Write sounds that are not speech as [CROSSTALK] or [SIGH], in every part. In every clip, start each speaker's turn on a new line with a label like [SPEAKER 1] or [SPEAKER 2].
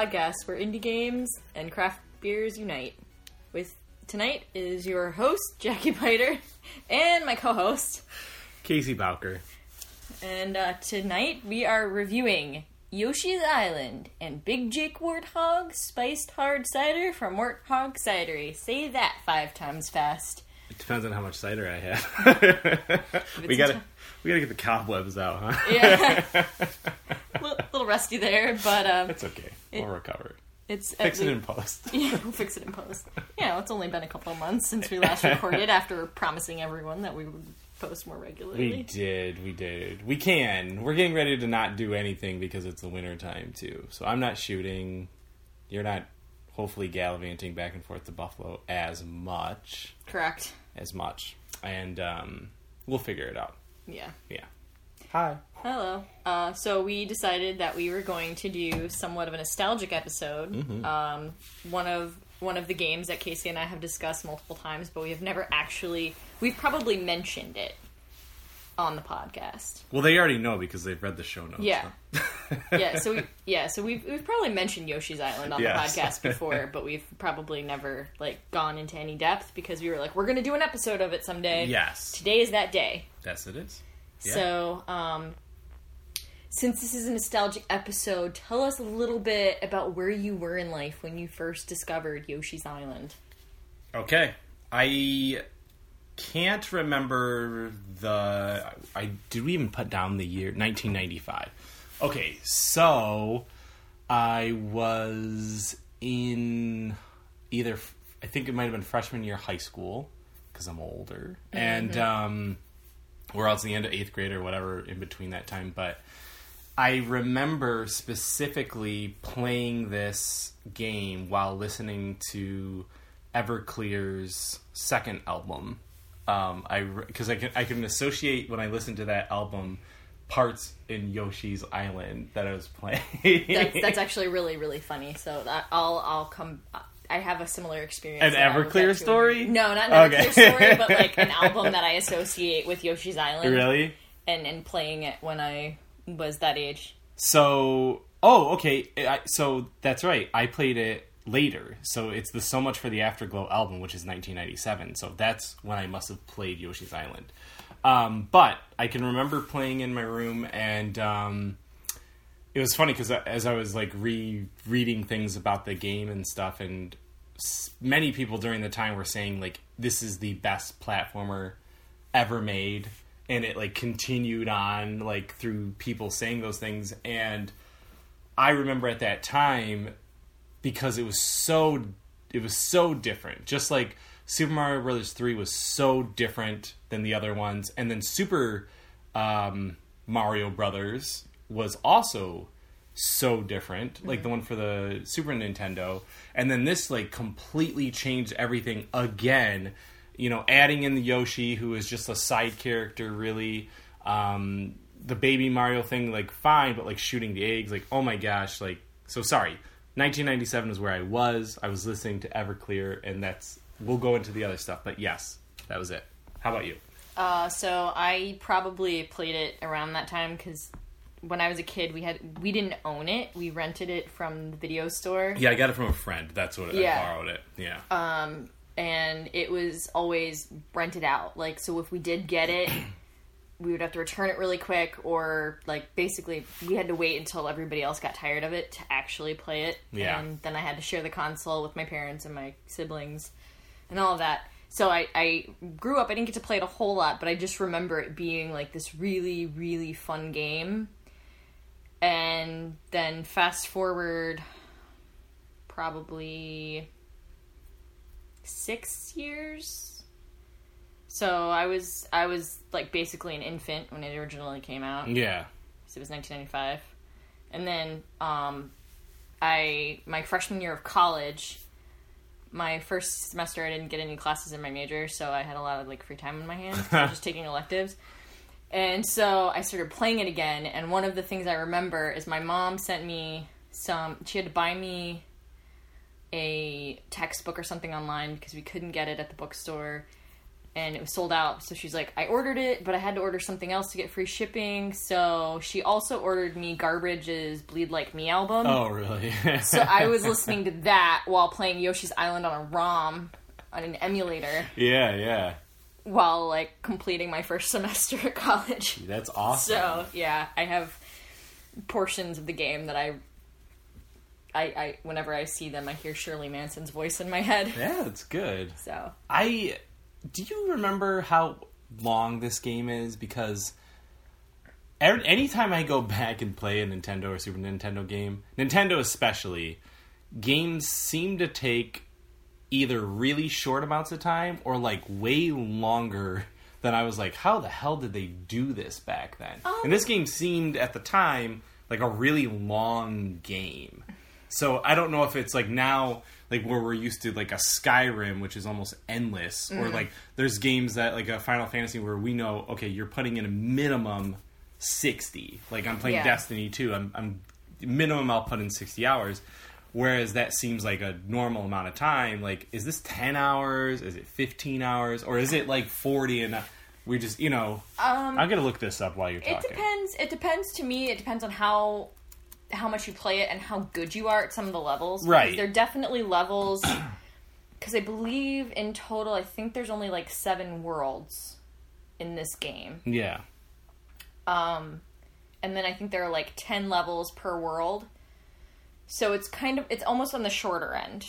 [SPEAKER 1] podcast where indie games and craft beers unite. With tonight is your host Jackie Piter and my co-host.
[SPEAKER 2] Casey Bowker.
[SPEAKER 1] And uh, tonight we are reviewing Yoshi's Island and Big Jake Warthog Spiced Hard Cider from Warthog Cidery. Say that five times fast.
[SPEAKER 2] It depends on how much cider I have. [LAUGHS] we gotta
[SPEAKER 1] a-
[SPEAKER 2] we gotta get the cobwebs out, huh? [LAUGHS]
[SPEAKER 1] Yeah. [LAUGHS] little, little rusty there, but um,
[SPEAKER 2] It's okay. We'll recover.
[SPEAKER 1] it's
[SPEAKER 2] Fix it in post.
[SPEAKER 1] Yeah, we'll fix it in post. Yeah, it's only been a couple of months since we last recorded after promising everyone that we would post more regularly.
[SPEAKER 2] We did, we did. We can. We're getting ready to not do anything because it's the winter time too. So I'm not shooting. You're not hopefully gallivanting back and forth to Buffalo as much.
[SPEAKER 1] Correct.
[SPEAKER 2] As much. And um, we'll figure it out.
[SPEAKER 1] Yeah.
[SPEAKER 2] Yeah. Hi.
[SPEAKER 1] Hello. Uh, so we decided that we were going to do somewhat of a nostalgic episode. Um, one of one of the games that Casey and I have discussed multiple times, but we have never actually. We've probably mentioned it on the podcast.
[SPEAKER 2] Well, they already know because they've read the show notes.
[SPEAKER 1] Yeah.
[SPEAKER 2] so. [LAUGHS]
[SPEAKER 1] yeah, so [LAUGHS] we yeah, so we've we've probably mentioned Yoshi's Island on
[SPEAKER 2] Yes.
[SPEAKER 1] the podcast [LAUGHS] before, but we've probably never like gone into any depth because we were like, we're gonna do an episode of it someday.
[SPEAKER 2] Yes.
[SPEAKER 1] Today is that day.
[SPEAKER 2] Yes, it is. Yeah.
[SPEAKER 1] So, um since this is a nostalgic episode, tell us a little bit about where you were in life when you first discovered Yoshi's Island.
[SPEAKER 2] Okay. I can't remember the. I did we even put down the year 1995? Okay, so I was in either I think it might have been freshman year high school because I'm older, and um, or else the end of eighth grade or whatever in between that time, but. I remember specifically playing this game while listening to Everclear's second album. Um, I because I can I can associate when I listen to that album parts in Yoshi's Island that I was playing.
[SPEAKER 1] That's that's [LAUGHS] actually really really funny. So that, I'll I'll come. I have a similar experience.
[SPEAKER 2] An
[SPEAKER 1] that I will get
[SPEAKER 2] Everclear story?
[SPEAKER 1] No, not an
[SPEAKER 2] Okay.
[SPEAKER 1] Everclear story, but like an [LAUGHS] album that I associate with Yoshi's Island.
[SPEAKER 2] really.
[SPEAKER 1] And and playing it when I was that age.
[SPEAKER 2] So, oh, okay. I, so that's right. I played it later. So it's the So Much for the Afterglow album, which is 1997. So that's when I must have played Yoshi's Island. Um, but I can remember playing in my room, and um, it was funny because as I was like re-reading things about the game and stuff, and many people during the time were saying like this is the best platformer ever made and it like continued on like through people saying those things. And i remember at that time because it was so it was so different. Just like super mario brothers 3 was so different than the other ones and then super um, mario brothers was also so different. Like the one for the super nintendo. And then this like completely changed everything again. You know adding in the yoshi who is just a side character really. Um the baby mario thing like fine but like shooting the eggs like oh my gosh like so sorry. 1997 is where i was. I was listening to everclear and that's we'll go into the other stuff but yes that was it. How about you?
[SPEAKER 1] Uh, so I probably played it around that time because when I was a kid, we had we didn't own it. We rented it from the video store.
[SPEAKER 2] yeah i got it from a friend that's what
[SPEAKER 1] Yeah.
[SPEAKER 2] i borrowed it yeah
[SPEAKER 1] Um, and it was always rented out. Like, so if we did get it, we would have to return it really quick, or like basically we had to wait until everybody else got tired of it to actually play it.
[SPEAKER 2] Yeah.
[SPEAKER 1] And then I had to share the console with my parents and my siblings and all of that. So I, I grew up, I didn't get to play it a whole lot, but I just remember it being like this really, really fun game. And then fast forward probably six years. So I was I was like basically an infant when it originally came out.
[SPEAKER 2] yeah
[SPEAKER 1] So it was 1995, and then um, I my freshman year of college, my first semester I didn't get any classes in my major, so I had a lot of like free time on my hands. I was just [LAUGHS] taking electives, And so I started playing it again, and one of the things I remember is my mom sent me some. She had to buy me a textbook or something online because we couldn't get it at the bookstore, and it was sold out. So she's like, I ordered it, but I had to order something else to get free shipping. So she also ordered me Garbage's Bleed Like Me album.
[SPEAKER 2] Oh, really? [LAUGHS]
[SPEAKER 1] So I was listening to that while playing Yoshi's Island on a ROM on an emulator
[SPEAKER 2] yeah, yeah.
[SPEAKER 1] While like completing my first [LAUGHS] semester at college.
[SPEAKER 2] That's awesome.
[SPEAKER 1] So yeah, I have portions of the game that I, I, I whenever I see them, I hear Shirley Manson's voice in my head.
[SPEAKER 2] yeah, that's good. [LAUGHS]
[SPEAKER 1] So
[SPEAKER 2] I do you remember how long this game is? Because every, anytime I go [LAUGHS] back and play a Nintendo or Super Nintendo game, Nintendo especially, games seem to take either really short amounts of time or like way longer than I was like, how the hell did they do this back then? Oh. and this game seemed at the time like a really long game. So I don't know if it's like now, like where we're used to like a Skyrim, which is almost endless, or mm-hmm. like there's games that like a Final Fantasy where we know, okay, you're putting in a minimum sixty. Like I'm playing
[SPEAKER 1] Yeah.
[SPEAKER 2] Destiny 2, I'm, I'm minimum I'll put in sixty hours. Whereas that seems like a normal amount of time. Like, is this ten hours? Is it fifteen hours? Or is it like forty? And we just, you know,
[SPEAKER 1] um,
[SPEAKER 2] I'm gonna look this up while you're talking.
[SPEAKER 1] it depends. It depends to me. It depends on how how much you play it and how good you are at some of the levels.
[SPEAKER 2] Right.
[SPEAKER 1] There are definitely levels. [COUGHS] Because I believe in total, I think there's only like seven worlds in this game.
[SPEAKER 2] Yeah.
[SPEAKER 1] Um, and then I think there are like 10 levels per world. So it's kind of, it's almost on the shorter end,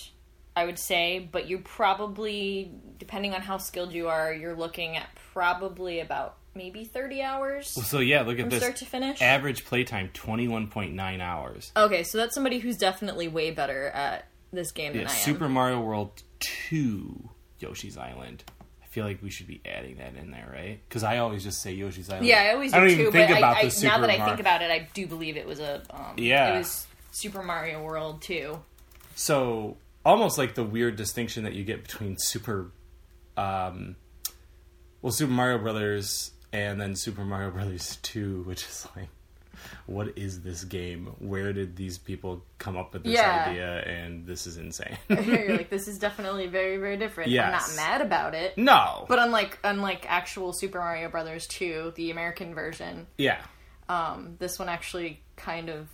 [SPEAKER 1] I would say. But you probably, depending on how skilled you are, you're looking at probably about maybe 30 hours
[SPEAKER 2] So yeah, look at
[SPEAKER 1] from
[SPEAKER 2] this.
[SPEAKER 1] start to finish.
[SPEAKER 2] Average playtime twenty one point nine hours.
[SPEAKER 1] okay, so that's somebody who's definitely way better at this game
[SPEAKER 2] Yeah,
[SPEAKER 1] than I am.
[SPEAKER 2] Super Mario World two Yoshi's Island. I feel like we should be adding that in there, right? Because I always just say Yoshi's Island.
[SPEAKER 1] Yeah, I always do
[SPEAKER 2] I don't
[SPEAKER 1] too.
[SPEAKER 2] even think
[SPEAKER 1] but
[SPEAKER 2] about
[SPEAKER 1] I, I,
[SPEAKER 2] the Super
[SPEAKER 1] now that I
[SPEAKER 2] Mar-
[SPEAKER 1] think about it, I do believe it was a um,
[SPEAKER 2] Yeah.
[SPEAKER 1] it was Super Mario World two.
[SPEAKER 2] So almost like the weird distinction that you get between Super, um, well, Super Mario Brothers and then Super Mario Brothers Two, which is like, what is this game? Where did these people come up with this
[SPEAKER 1] Yeah.
[SPEAKER 2] idea? And this is insane. [LAUGHS]
[SPEAKER 1] You're like, [LAUGHS] this is definitely very, very different. I'm not mad about it.
[SPEAKER 2] no,
[SPEAKER 1] But unlike unlike actual Super Mario Brothers 2, the American version,
[SPEAKER 2] yeah,
[SPEAKER 1] um, this one actually kind of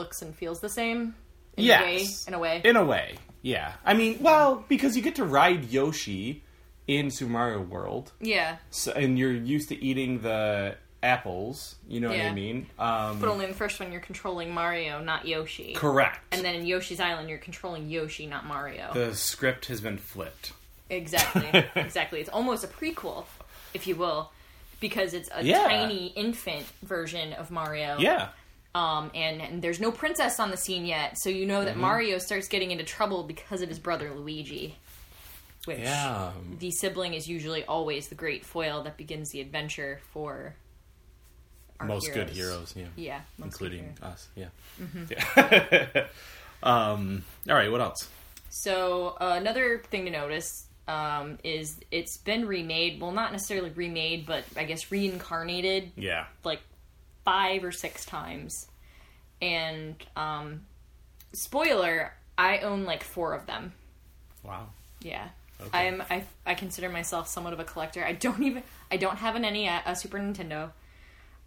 [SPEAKER 1] looks and feels the same. In
[SPEAKER 2] Yes.
[SPEAKER 1] a way. In a way.
[SPEAKER 2] in a way, yeah. I mean, well, because you get to ride Yoshi in Super Mario World,
[SPEAKER 1] yeah.
[SPEAKER 2] so, and you're used to eating the apples. You know what I mean? Um,
[SPEAKER 1] But only in the first one you're controlling Mario, not Yoshi.
[SPEAKER 2] correct.
[SPEAKER 1] And then in Yoshi's Island you're controlling Yoshi, not Mario.
[SPEAKER 2] the script has been flipped.
[SPEAKER 1] Exactly. [LAUGHS] exactly. It's almost a prequel, if you will, because it's a
[SPEAKER 2] Yeah.
[SPEAKER 1] tiny infant version of Mario.
[SPEAKER 2] Yeah.
[SPEAKER 1] Um, and, and there's no princess on the scene yet, so you know that
[SPEAKER 2] Mm-hmm.
[SPEAKER 1] Mario starts getting into trouble because of his brother Luigi. Which
[SPEAKER 2] Yeah.
[SPEAKER 1] the sibling is usually always the great foil that begins the adventure for our
[SPEAKER 2] Most good heroes, yeah.
[SPEAKER 1] Yeah, most
[SPEAKER 2] Including
[SPEAKER 1] heroes.
[SPEAKER 2] us,
[SPEAKER 1] Mm-hmm.
[SPEAKER 2] yeah. Yeah. [LAUGHS] um, all right, what else?
[SPEAKER 1] So uh, another thing to notice um, is it's been remade. Well, not necessarily remade, but I guess reincarnated
[SPEAKER 2] Yeah.
[SPEAKER 1] like five or six times. And um, spoiler, I own like four of them.
[SPEAKER 2] Wow.
[SPEAKER 1] Yeah.
[SPEAKER 2] Okay.
[SPEAKER 1] I am I, I consider myself somewhat of a collector. I don't [LAUGHS] even I don't have an NES, a Super Nintendo.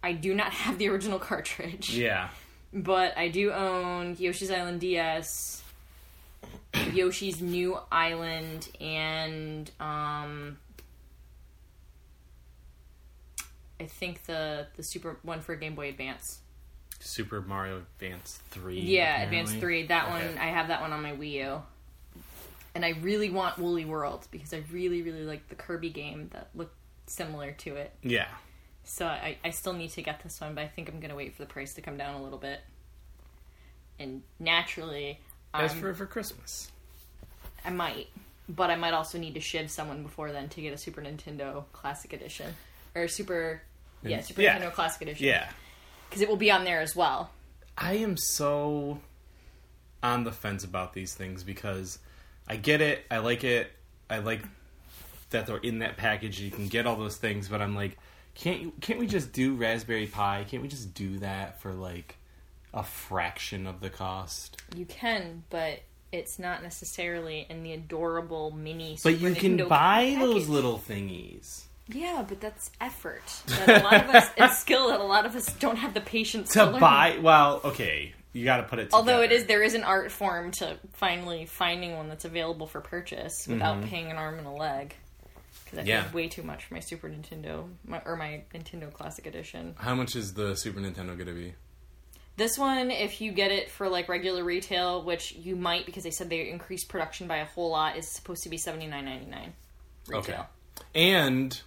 [SPEAKER 1] I do not [LAUGHS] have the original cartridge.
[SPEAKER 2] Yeah.
[SPEAKER 1] But I do own Yoshi's Island DS, [CLEARS THROAT] Yoshi's New Island, and um, I think the the super one for Game Boy Advance.
[SPEAKER 2] Super Mario Advance 3.
[SPEAKER 1] Yeah,
[SPEAKER 2] apparently.
[SPEAKER 1] Advance Three. That
[SPEAKER 2] Okay.
[SPEAKER 1] one I have that one on my Wii U. And I really want Woolly World because I really, really like the Kirby game that looked similar to it.
[SPEAKER 2] Yeah.
[SPEAKER 1] So I, I still need to get this one, but I think I'm gonna wait for the price to come down a little bit. And naturally,
[SPEAKER 2] As
[SPEAKER 1] I'm-
[SPEAKER 2] for for Christmas.
[SPEAKER 1] I might, but I might also need to shiv someone before then to get a Super Nintendo Classic Edition or Super, yeah, Super
[SPEAKER 2] Yeah.
[SPEAKER 1] Nintendo Classic Edition.
[SPEAKER 2] Yeah.
[SPEAKER 1] Because it will be on there as well.
[SPEAKER 2] I am so on the fence about these things because I get it, I like it, I like that they're in that package. You can get all those things, but I'm like, can't you? Can't we just do Raspberry Pi? Can't we just do that for like a fraction of the cost?
[SPEAKER 1] You can, but it's not necessarily in the adorable mini.
[SPEAKER 2] But
[SPEAKER 1] Super
[SPEAKER 2] you can
[SPEAKER 1] Nintendo
[SPEAKER 2] buy those little thingies
[SPEAKER 1] Yeah, but that's effort. That a lot of us, [LAUGHS] and skill that a lot of us don't have the patience to,
[SPEAKER 2] to
[SPEAKER 1] learn.
[SPEAKER 2] buy. Well, okay, you got to put it. Together.
[SPEAKER 1] Although it is, there is an art form to finally finding one that's available for purchase without paying an arm and a leg. Because I
[SPEAKER 2] Mm-hmm. Yeah.
[SPEAKER 1] paid way too much for my Super Nintendo my, or my Nintendo Classic Edition.
[SPEAKER 2] How much is the Super Nintendo going to be?
[SPEAKER 1] This one, if you get it for like regular retail, which you might because they said they increased production by a whole lot, is supposed to be seventy nine ninety nine retail.
[SPEAKER 2] Okay. And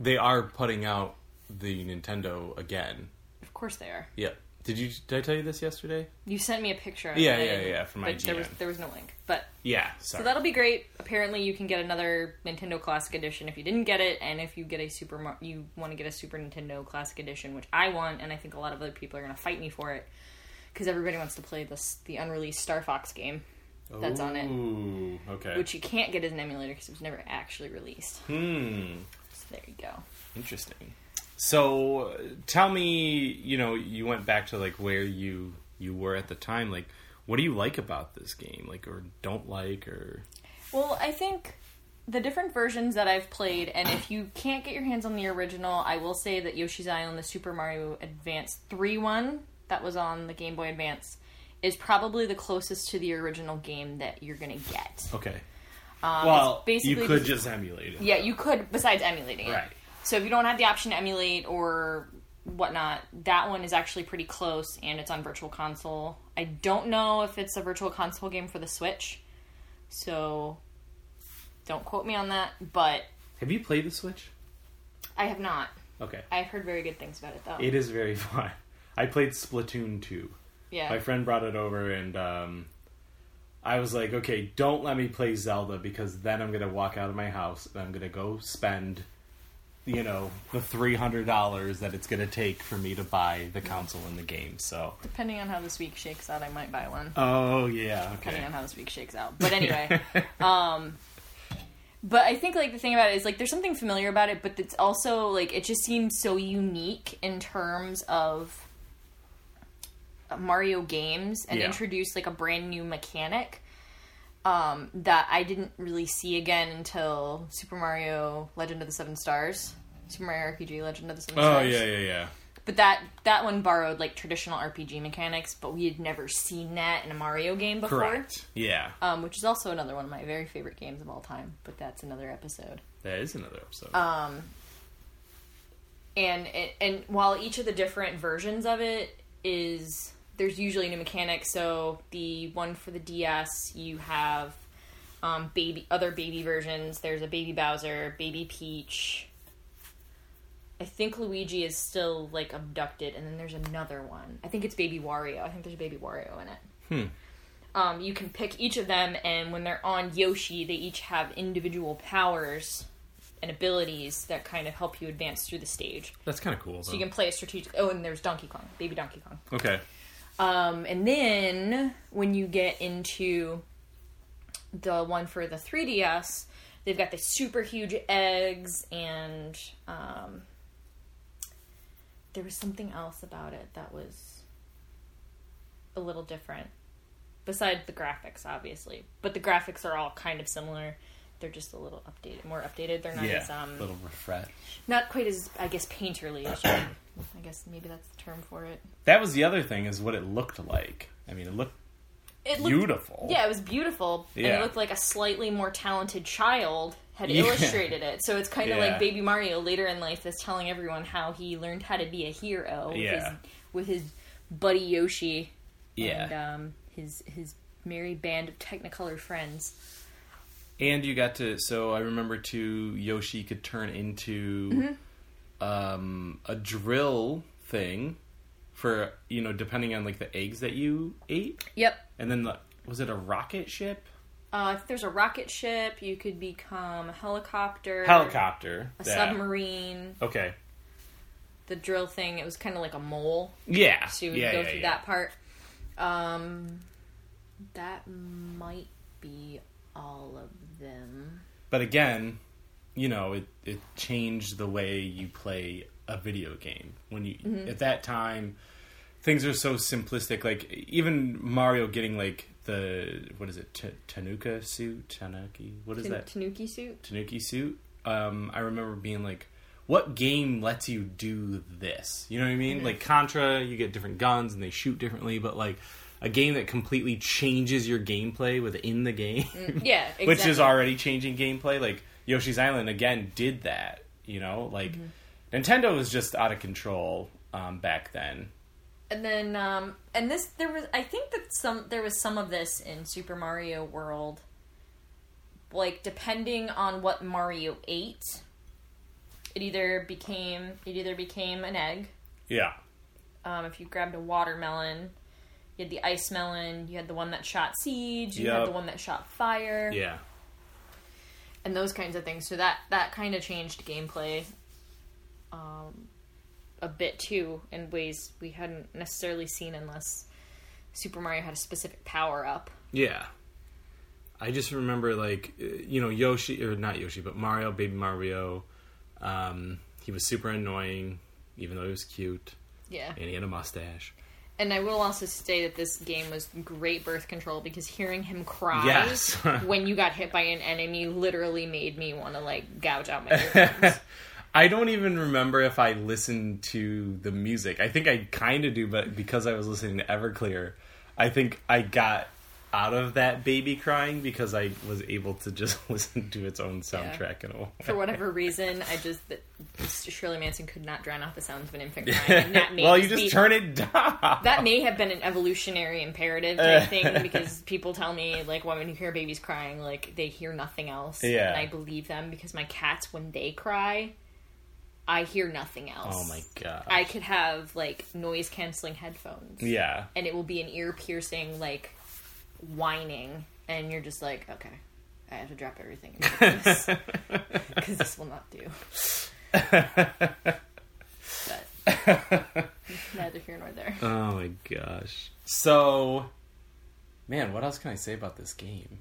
[SPEAKER 2] they are putting out the Nintendo again.
[SPEAKER 1] Of course they are.
[SPEAKER 2] Yep. Did you? Did I tell you this yesterday?
[SPEAKER 1] You sent me a picture. Of
[SPEAKER 2] Yeah,
[SPEAKER 1] it,
[SPEAKER 2] yeah, yeah, from
[SPEAKER 1] but there was there was no link, but
[SPEAKER 2] Yeah. Sorry.
[SPEAKER 1] So that'll be great. Apparently, you can get another Nintendo Classic Edition if you didn't get it, and if you get a Super, Mar- you want to get a Super Nintendo Classic Edition, which I want, and I think a lot of other people are going to fight me for it because everybody wants to play this the unreleased Star Fox game, that's on it.
[SPEAKER 2] Ooh. Okay.
[SPEAKER 1] which you can't get as an emulator because it was never actually released.
[SPEAKER 2] Hmm.
[SPEAKER 1] So there you go.
[SPEAKER 2] Interesting. So, uh, tell me, you know, you went back to like where you you were at the time. Like, what do you like about this game? Like, or don't like, or
[SPEAKER 1] Well, I think the different versions that I've played, and if you can't get your hands on the original, I will say that Yoshi's Island, the Super Mario Advance 3 one that was on the Game Boy Advance, is probably the closest to the original game that you're going to get.
[SPEAKER 2] okay.
[SPEAKER 1] Um,
[SPEAKER 2] well,
[SPEAKER 1] basically
[SPEAKER 2] you could
[SPEAKER 1] just-
[SPEAKER 2] just emulate it.
[SPEAKER 1] Yeah, you could, besides emulating it.
[SPEAKER 2] Right.
[SPEAKER 1] So if you don't have the option to emulate or whatnot, that one is actually pretty close, and it's on Virtual Console. I don't know if it's a Virtual Console game for the Switch, so don't quote me on that, but
[SPEAKER 2] Have you played the Switch?
[SPEAKER 1] I have not.
[SPEAKER 2] Okay.
[SPEAKER 1] I've heard very good things about it, though.
[SPEAKER 2] It is very [LAUGHS] fun. I played Splatoon 2.
[SPEAKER 1] yeah.
[SPEAKER 2] My friend brought it over, and um, I was like, okay, don't let me play Zelda because then I'm going to walk out of my house and I'm going to go spend, you know, the $300 that it's going to take for me to buy the console and the game. So.
[SPEAKER 1] Depending on how this week shakes out, I might buy one.
[SPEAKER 2] Oh, yeah.
[SPEAKER 1] depending
[SPEAKER 2] Okay.
[SPEAKER 1] on how this week shakes out. But anyway, [LAUGHS] um, but I think like the thing about it is like there's something familiar about it, but it's also like it just seems so unique in terms of Mario games and
[SPEAKER 2] Yeah.
[SPEAKER 1] introduce like a brand new mechanic um, that I didn't really see again until Super Mario Legend of the Seven Stars. Super Mario RPG Legend of the Seven
[SPEAKER 2] Oh,
[SPEAKER 1] Stars.
[SPEAKER 2] Oh yeah, yeah, yeah.
[SPEAKER 1] But that that one borrowed like traditional RPG mechanics, but we had never seen that in a Mario game before.
[SPEAKER 2] Correct. Yeah.
[SPEAKER 1] Um, which is also another one of my very favorite games of all time, but that's another episode.
[SPEAKER 2] That is another episode.
[SPEAKER 1] Um, and it, and while each of the different versions of it is there's usually new mechanics. So the one for the DS, you have um, baby other baby versions. There's a baby Bowser, baby Peach. I think Luigi is still like abducted, and then there's another one. I think it's Baby Wario. I think there's a Baby Wario in it.
[SPEAKER 2] Hmm.
[SPEAKER 1] Um, you can pick each of them, and when they're on Yoshi, they each have individual powers and abilities that kind of help you advance through the stage.
[SPEAKER 2] That's kind of cool.
[SPEAKER 1] So you can play a strategic. Oh, and there's Donkey Kong, Baby Donkey Kong.
[SPEAKER 2] Okay.
[SPEAKER 1] Um, and then when you get into the one for the 3DS, they've got the super huge eggs, and um, there was something else about it that was a little different. Besides the graphics, obviously, but the graphics are all kind of similar. They're just a little updated, more updated. They're not
[SPEAKER 2] Yeah.
[SPEAKER 1] as um,
[SPEAKER 2] little refresh.
[SPEAKER 1] not quite as I guess painterly. as you- I guess maybe that's the term for it.
[SPEAKER 2] That was the other thing is what it looked like. I mean, it looked
[SPEAKER 1] It looked
[SPEAKER 2] beautiful.
[SPEAKER 1] Yeah, it was beautiful, and
[SPEAKER 2] Yeah.
[SPEAKER 1] it looked like a slightly more talented child had
[SPEAKER 2] Yeah.
[SPEAKER 1] illustrated it. So it's kind of
[SPEAKER 2] Yeah.
[SPEAKER 1] like Baby Mario later in life is telling everyone how he learned how to be a hero with,
[SPEAKER 2] Yeah.
[SPEAKER 1] his, with his buddy Yoshi
[SPEAKER 2] Yeah.
[SPEAKER 1] and um, his his merry band of Technicolor friends.
[SPEAKER 2] And you got to so I remember too Yoshi could turn into
[SPEAKER 1] Mm-hmm.
[SPEAKER 2] Um, a drill thing for you know depending on like the eggs that you ate,
[SPEAKER 1] Yep.
[SPEAKER 2] and then the, was it a rocket ship?
[SPEAKER 1] Uh, if there's a rocket ship, you could become a helicopter,
[SPEAKER 2] Helicopter.
[SPEAKER 1] a
[SPEAKER 2] Yeah.
[SPEAKER 1] submarine.
[SPEAKER 2] Okay.
[SPEAKER 1] The drill thing, it was kind of like a mole.
[SPEAKER 2] Yeah.
[SPEAKER 1] So you would
[SPEAKER 2] yeah,
[SPEAKER 1] go
[SPEAKER 2] yeah,
[SPEAKER 1] through
[SPEAKER 2] yeah.
[SPEAKER 1] that part. Um, that might be all of them.
[SPEAKER 2] But again, you know, it it changed the way you play a video game. When you
[SPEAKER 1] Mm-hmm.
[SPEAKER 2] at that time, things are so simplistic. Like even Mario getting like the what is it, T- Tanuka suit, Tanuki? What is
[SPEAKER 1] Tan-
[SPEAKER 2] that?
[SPEAKER 1] Tanuki suit.
[SPEAKER 2] Tanuki suit. Um, I remember being like, what game lets you do this? You know what I mean? Like Contra, you get different guns and they shoot differently, but like a game that completely changes your gameplay within the game,
[SPEAKER 1] Yeah, exactly. [LAUGHS]
[SPEAKER 2] which is already changing gameplay. Like Yoshi's Island again did that. You know, like Nintendo was just out of control um, back then.
[SPEAKER 1] And then, um, and this there was I think that some there was some of this in Super Mario World. Like depending on what Mario ate, it either became it either became an egg.
[SPEAKER 2] Yeah,
[SPEAKER 1] Um, if you grabbed a watermelon, you had the ice melon. You had the one that shot seeds. You had the one that shot fire.
[SPEAKER 2] yeah,
[SPEAKER 1] and those kinds of things. So that that kind of changed gameplay um, a bit too in ways we hadn't necessarily seen unless Super Mario had a specific power up.
[SPEAKER 2] yeah. I just remember like uh, you know Yoshi or not Yoshi, but Mario, Baby Mario. Um, he was super annoying, even though he was cute
[SPEAKER 1] Yeah.
[SPEAKER 2] and he had a mustache.
[SPEAKER 1] And I will also say that this game was great birth control because hearing him cry
[SPEAKER 2] Yes. [LAUGHS]
[SPEAKER 1] when you got hit by an enemy literally made me want to like gouge out my eardrums. [LAUGHS]
[SPEAKER 2] I don't even remember if I listened to the music. I think I kind of do, but because I was listening to Everclear, I think I got out of that baby crying because I was able to just [LAUGHS] listen to its own soundtrack in a way.
[SPEAKER 1] For whatever reason, I just that Shirley Manson could not drown out the sounds of an infant [LAUGHS] crying. That may
[SPEAKER 2] well, you
[SPEAKER 1] just
[SPEAKER 2] just
[SPEAKER 1] be-
[SPEAKER 2] turn it down.
[SPEAKER 1] that may have been an evolutionary imperative type [LAUGHS] thing because people tell me like when you hear babies crying like they hear nothing else
[SPEAKER 2] Yeah.
[SPEAKER 1] and i believe them because my cats when they cry i hear nothing else
[SPEAKER 2] oh my god.
[SPEAKER 1] i could have like noise canceling headphones
[SPEAKER 2] yeah.
[SPEAKER 1] and it will be an ear piercing like whining and you're just like okay i have to drop everything because [LAUGHS] this, this will not do but [LAUGHS] neither here nor there
[SPEAKER 2] Oh my gosh. So, man, what else can I say about this game?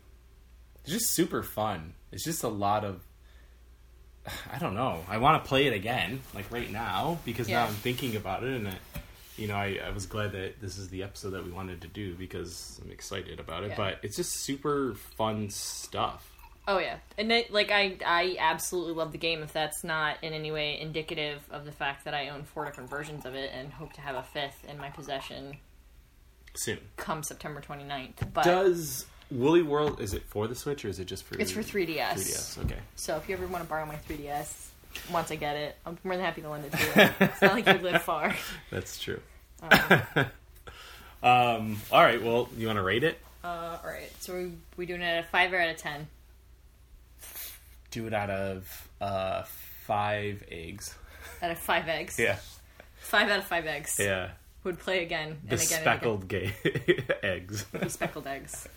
[SPEAKER 2] It's just super fun. It's just a lot of. [SIGHS] I don't know. I want to play it again, like right now, because now I'm thinking about it, and I, you know, I, I was glad that this is the episode that we wanted to do because I'm excited about it.
[SPEAKER 1] Yeah.
[SPEAKER 2] But it's just super fun stuff.
[SPEAKER 1] Oh yeah, and it, like I, I absolutely love the game. If that's not in any way indicative of the fact that I own four different versions of it and hope to have a fifth in my possession
[SPEAKER 2] Soon.
[SPEAKER 1] come September 29th. But
[SPEAKER 2] Does Woolly World is it for the Switch or is it just for
[SPEAKER 1] it's for 3DS.
[SPEAKER 2] 3DS? Okay.
[SPEAKER 1] So if you ever want to borrow my 3DS, once I get it, I'm more than happy to lend it to you. [LAUGHS] it's not like you live far.
[SPEAKER 2] That's true.
[SPEAKER 1] Um, [LAUGHS]
[SPEAKER 2] Um, all right. Well, you want to rate it?
[SPEAKER 1] uh, all right, so we we doing it at a five or out of ten?
[SPEAKER 2] Do it out of uh, five eggs.
[SPEAKER 1] Out of five eggs.
[SPEAKER 2] Yeah.
[SPEAKER 1] Five out of five eggs.
[SPEAKER 2] Yeah.
[SPEAKER 1] Would play again and
[SPEAKER 2] The
[SPEAKER 1] again
[SPEAKER 2] speckled gay [LAUGHS] eggs.
[SPEAKER 1] Speckled eggs.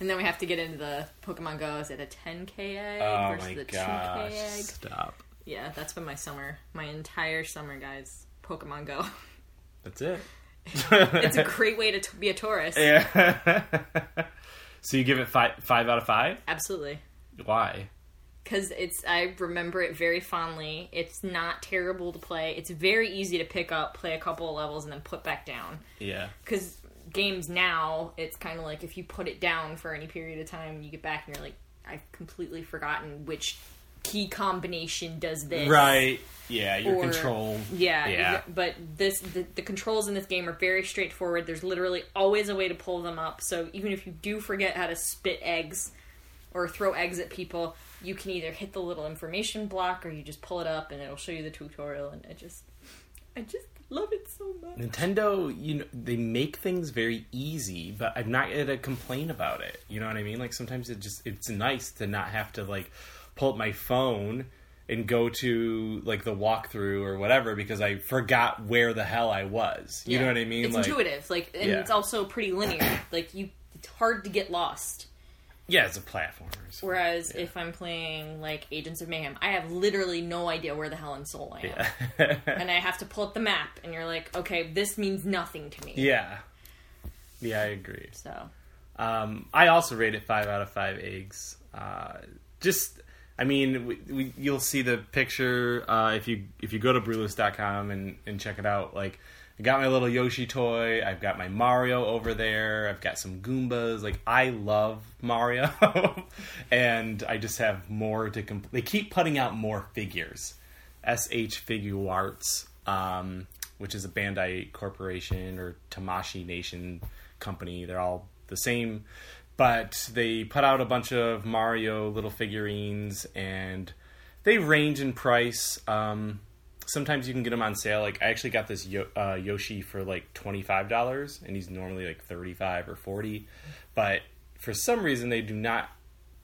[SPEAKER 1] And then we have to get into the Pokemon Go. Is it a 10k egg
[SPEAKER 2] oh
[SPEAKER 1] versus
[SPEAKER 2] my
[SPEAKER 1] the 2k
[SPEAKER 2] gosh!
[SPEAKER 1] egg?
[SPEAKER 2] Stop.
[SPEAKER 1] Yeah, that's been my summer. My entire summer, guys. Pokemon Go. [LAUGHS]
[SPEAKER 2] That's it.
[SPEAKER 1] It's a [LAUGHS] great way to t- be a tourist.
[SPEAKER 2] yeah. [LAUGHS] so you give it five five out of five?
[SPEAKER 1] Absolutely.
[SPEAKER 2] Why?
[SPEAKER 1] Because it's, I remember it very fondly. It's not terrible to play. It's very easy to pick up, play a couple of levels, and then put back down.
[SPEAKER 2] Yeah.
[SPEAKER 1] Because games now, it's kind of like if you put it down for any period of time, you get back and you're like, I've completely forgotten which key combination does this.
[SPEAKER 2] Right. Yeah. Your
[SPEAKER 1] Or-
[SPEAKER 2] control.
[SPEAKER 1] Yeah,
[SPEAKER 2] Yeah.
[SPEAKER 1] but this the, the controls in this game are very straightforward. There's literally always a way to pull them up. So even if you do forget how to spit eggs or throw eggs at people, you can either hit the little information block or you just pull it up and it'll show you the tutorial. And I just, I just love it so much.
[SPEAKER 2] Nintendo, you know, they make things very easy, but I'm not gonna complain about it. You know what I mean? Like sometimes it just it's nice to not have to like pull up my phone and go to like the walkthrough or whatever because I forgot where the hell I was. You know what I mean?
[SPEAKER 1] It's
[SPEAKER 2] like,
[SPEAKER 1] intuitive, like, and
[SPEAKER 2] Yeah.
[SPEAKER 1] it's also pretty linear. like you, it's hard to get lost.
[SPEAKER 2] Yeah, it's a platformer. so-
[SPEAKER 1] Whereas
[SPEAKER 2] yeah.
[SPEAKER 1] if I'm playing like Agents of Mayhem, I have literally no idea where the hell in Seoul I am.
[SPEAKER 2] yeah.
[SPEAKER 1] and I have to pull up the map, and you're like, okay, this means nothing to me.
[SPEAKER 2] yeah. Yeah, I agree.
[SPEAKER 1] So
[SPEAKER 2] Um, I also rate it five out of five eggs. Uh, just, I mean, we, we, you'll see the picture uh, if you if you go to brewless.com and and check it out. Like, I got my little Yoshi toy. I've got my Mario over there. I've got some Goombas. Like, I love Mario, [LAUGHS] and I just have more to. complete. they keep putting out more figures. S.H. Figuarts, um, which is a Bandai Corporation or Tamashii Nation company. They're all the same, but they put out a bunch of Mario little figurines, and they range in price. Um, sometimes you can get them on sale. Like I actually got this Yo- uh, Yoshi for like twenty five dollars, and he's normally like thirty five or forty. But for some reason, they do not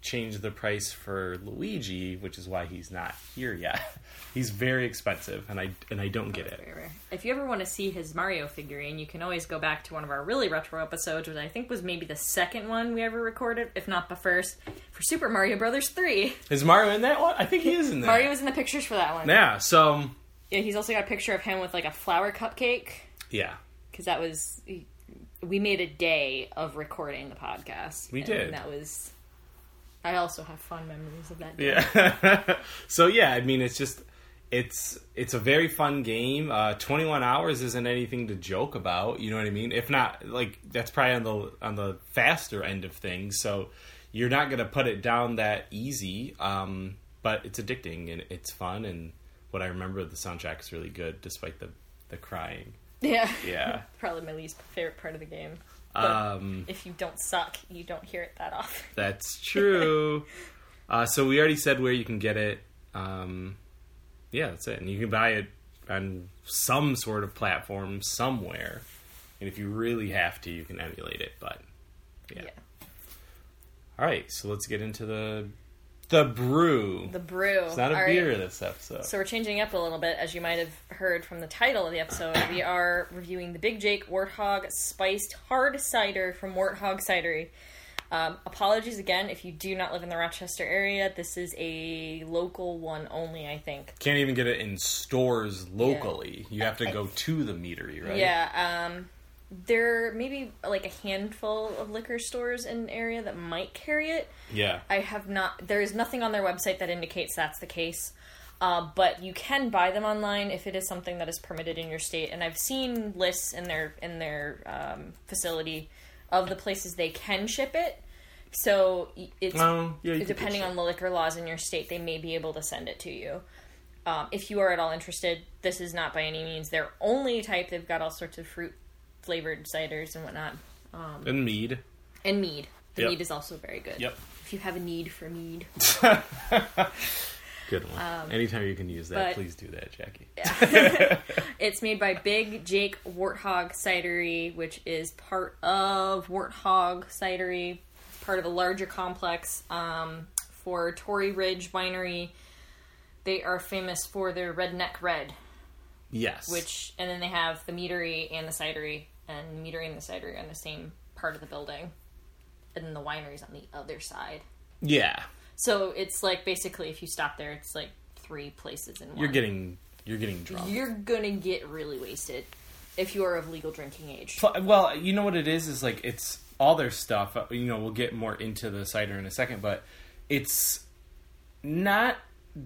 [SPEAKER 2] change the price for Luigi, which is why he's not here yet. [LAUGHS] he's very expensive, and I and I don't get oh, it.
[SPEAKER 1] Very rare. If you ever want to see his Mario figurine, you can always go back to one of our really retro episodes, which I think was maybe the second one we ever recorded, if not the first, for Super Mario Brothers 3.
[SPEAKER 2] Is Mario in that one? I think he is in [LAUGHS] that.
[SPEAKER 1] Mario was in the pictures for that one.
[SPEAKER 2] Yeah. So um,
[SPEAKER 1] Yeah, he's also got a picture of him with like a flower cupcake,
[SPEAKER 2] yeah,
[SPEAKER 1] because that was. We made a day of recording the podcast.
[SPEAKER 2] We
[SPEAKER 1] and
[SPEAKER 2] did.
[SPEAKER 1] That was. I also have fond memories of that day.
[SPEAKER 2] Yeah. [LAUGHS] so yeah, I mean, it's just it's it's a very fun game. Uh, Twenty one hours isn't anything to joke about. You know what I mean? If not, like that's probably on the on the faster end of things. So you're not gonna put it down that easy. Um, but it's addicting and it's fun. And what I remember, the soundtrack is really good, despite the the crying.
[SPEAKER 1] Yeah.
[SPEAKER 2] Yeah. [LAUGHS]
[SPEAKER 1] Probably my least favorite part of the game.
[SPEAKER 2] Um,
[SPEAKER 1] if you don't suck, you don't hear it that often. [LAUGHS]
[SPEAKER 2] That's true. uh, so we already said where you can get it. Um, yeah, that's it. And you can buy it on some sort of platform somewhere. And if you really have to, you can emulate it. But yeah.
[SPEAKER 1] Yeah.
[SPEAKER 2] All right, so let's get into the the brew.
[SPEAKER 1] The brew.
[SPEAKER 2] it's not a
[SPEAKER 1] All right.
[SPEAKER 2] beer this episode.
[SPEAKER 1] So we're changing up a little bit, as you might have heard from the title of the episode. We are reviewing the Big Jake Warthog Spiced Hard Cider from Warthog Cidery. Um, apologies again if you do not live in the Rochester area. This is a local one only, I think.
[SPEAKER 2] Can't even get it in stores locally. You have to go to the meadery, right?
[SPEAKER 1] Yeah, um, there may be like a handful of liquor stores in the area that might carry it.
[SPEAKER 2] Yeah.
[SPEAKER 1] I have not. There is nothing on their website that indicates that's the case. Uh, but you can buy them online if it is something that is permitted in your state. And I've seen lists in their in their um, facility of the places they can ship it. So it's
[SPEAKER 2] Oh, yeah,
[SPEAKER 1] depending on the liquor laws in your state, they may be able to send it to you. Um, if you are at all interested, this is not by any means their only type. They've got all sorts of fruit flavored ciders and whatnot,
[SPEAKER 2] And mead.
[SPEAKER 1] and mead. The
[SPEAKER 2] Yep.
[SPEAKER 1] mead is also very good.
[SPEAKER 2] Yep.
[SPEAKER 1] If you have a need for mead. [LAUGHS]
[SPEAKER 2] Good one. Anytime you can use that,
[SPEAKER 1] Um, but-
[SPEAKER 2] please do that, Jackie. [LAUGHS] [LAUGHS]
[SPEAKER 1] It's made by Big Jake Warthog Cidery, which is part of Warthog Cidery, part of a larger complex um, for Torrey Ridge Winery. They are famous for their Redneck Red,
[SPEAKER 2] Yes.
[SPEAKER 1] which, and then they have the meadery and the cidery, and the meadery and the cidery are in the same part of the building, and then the winery's on the other side.
[SPEAKER 2] Yeah.
[SPEAKER 1] So it's like basically, if you stop there, it's like three places in one.
[SPEAKER 2] You're getting you're getting drunk.
[SPEAKER 1] you're gonna get really wasted if you are of legal drinking age.
[SPEAKER 2] Well, you know what it is is like it's all their stuff. You know, we'll get more into the cider in a second, but it's not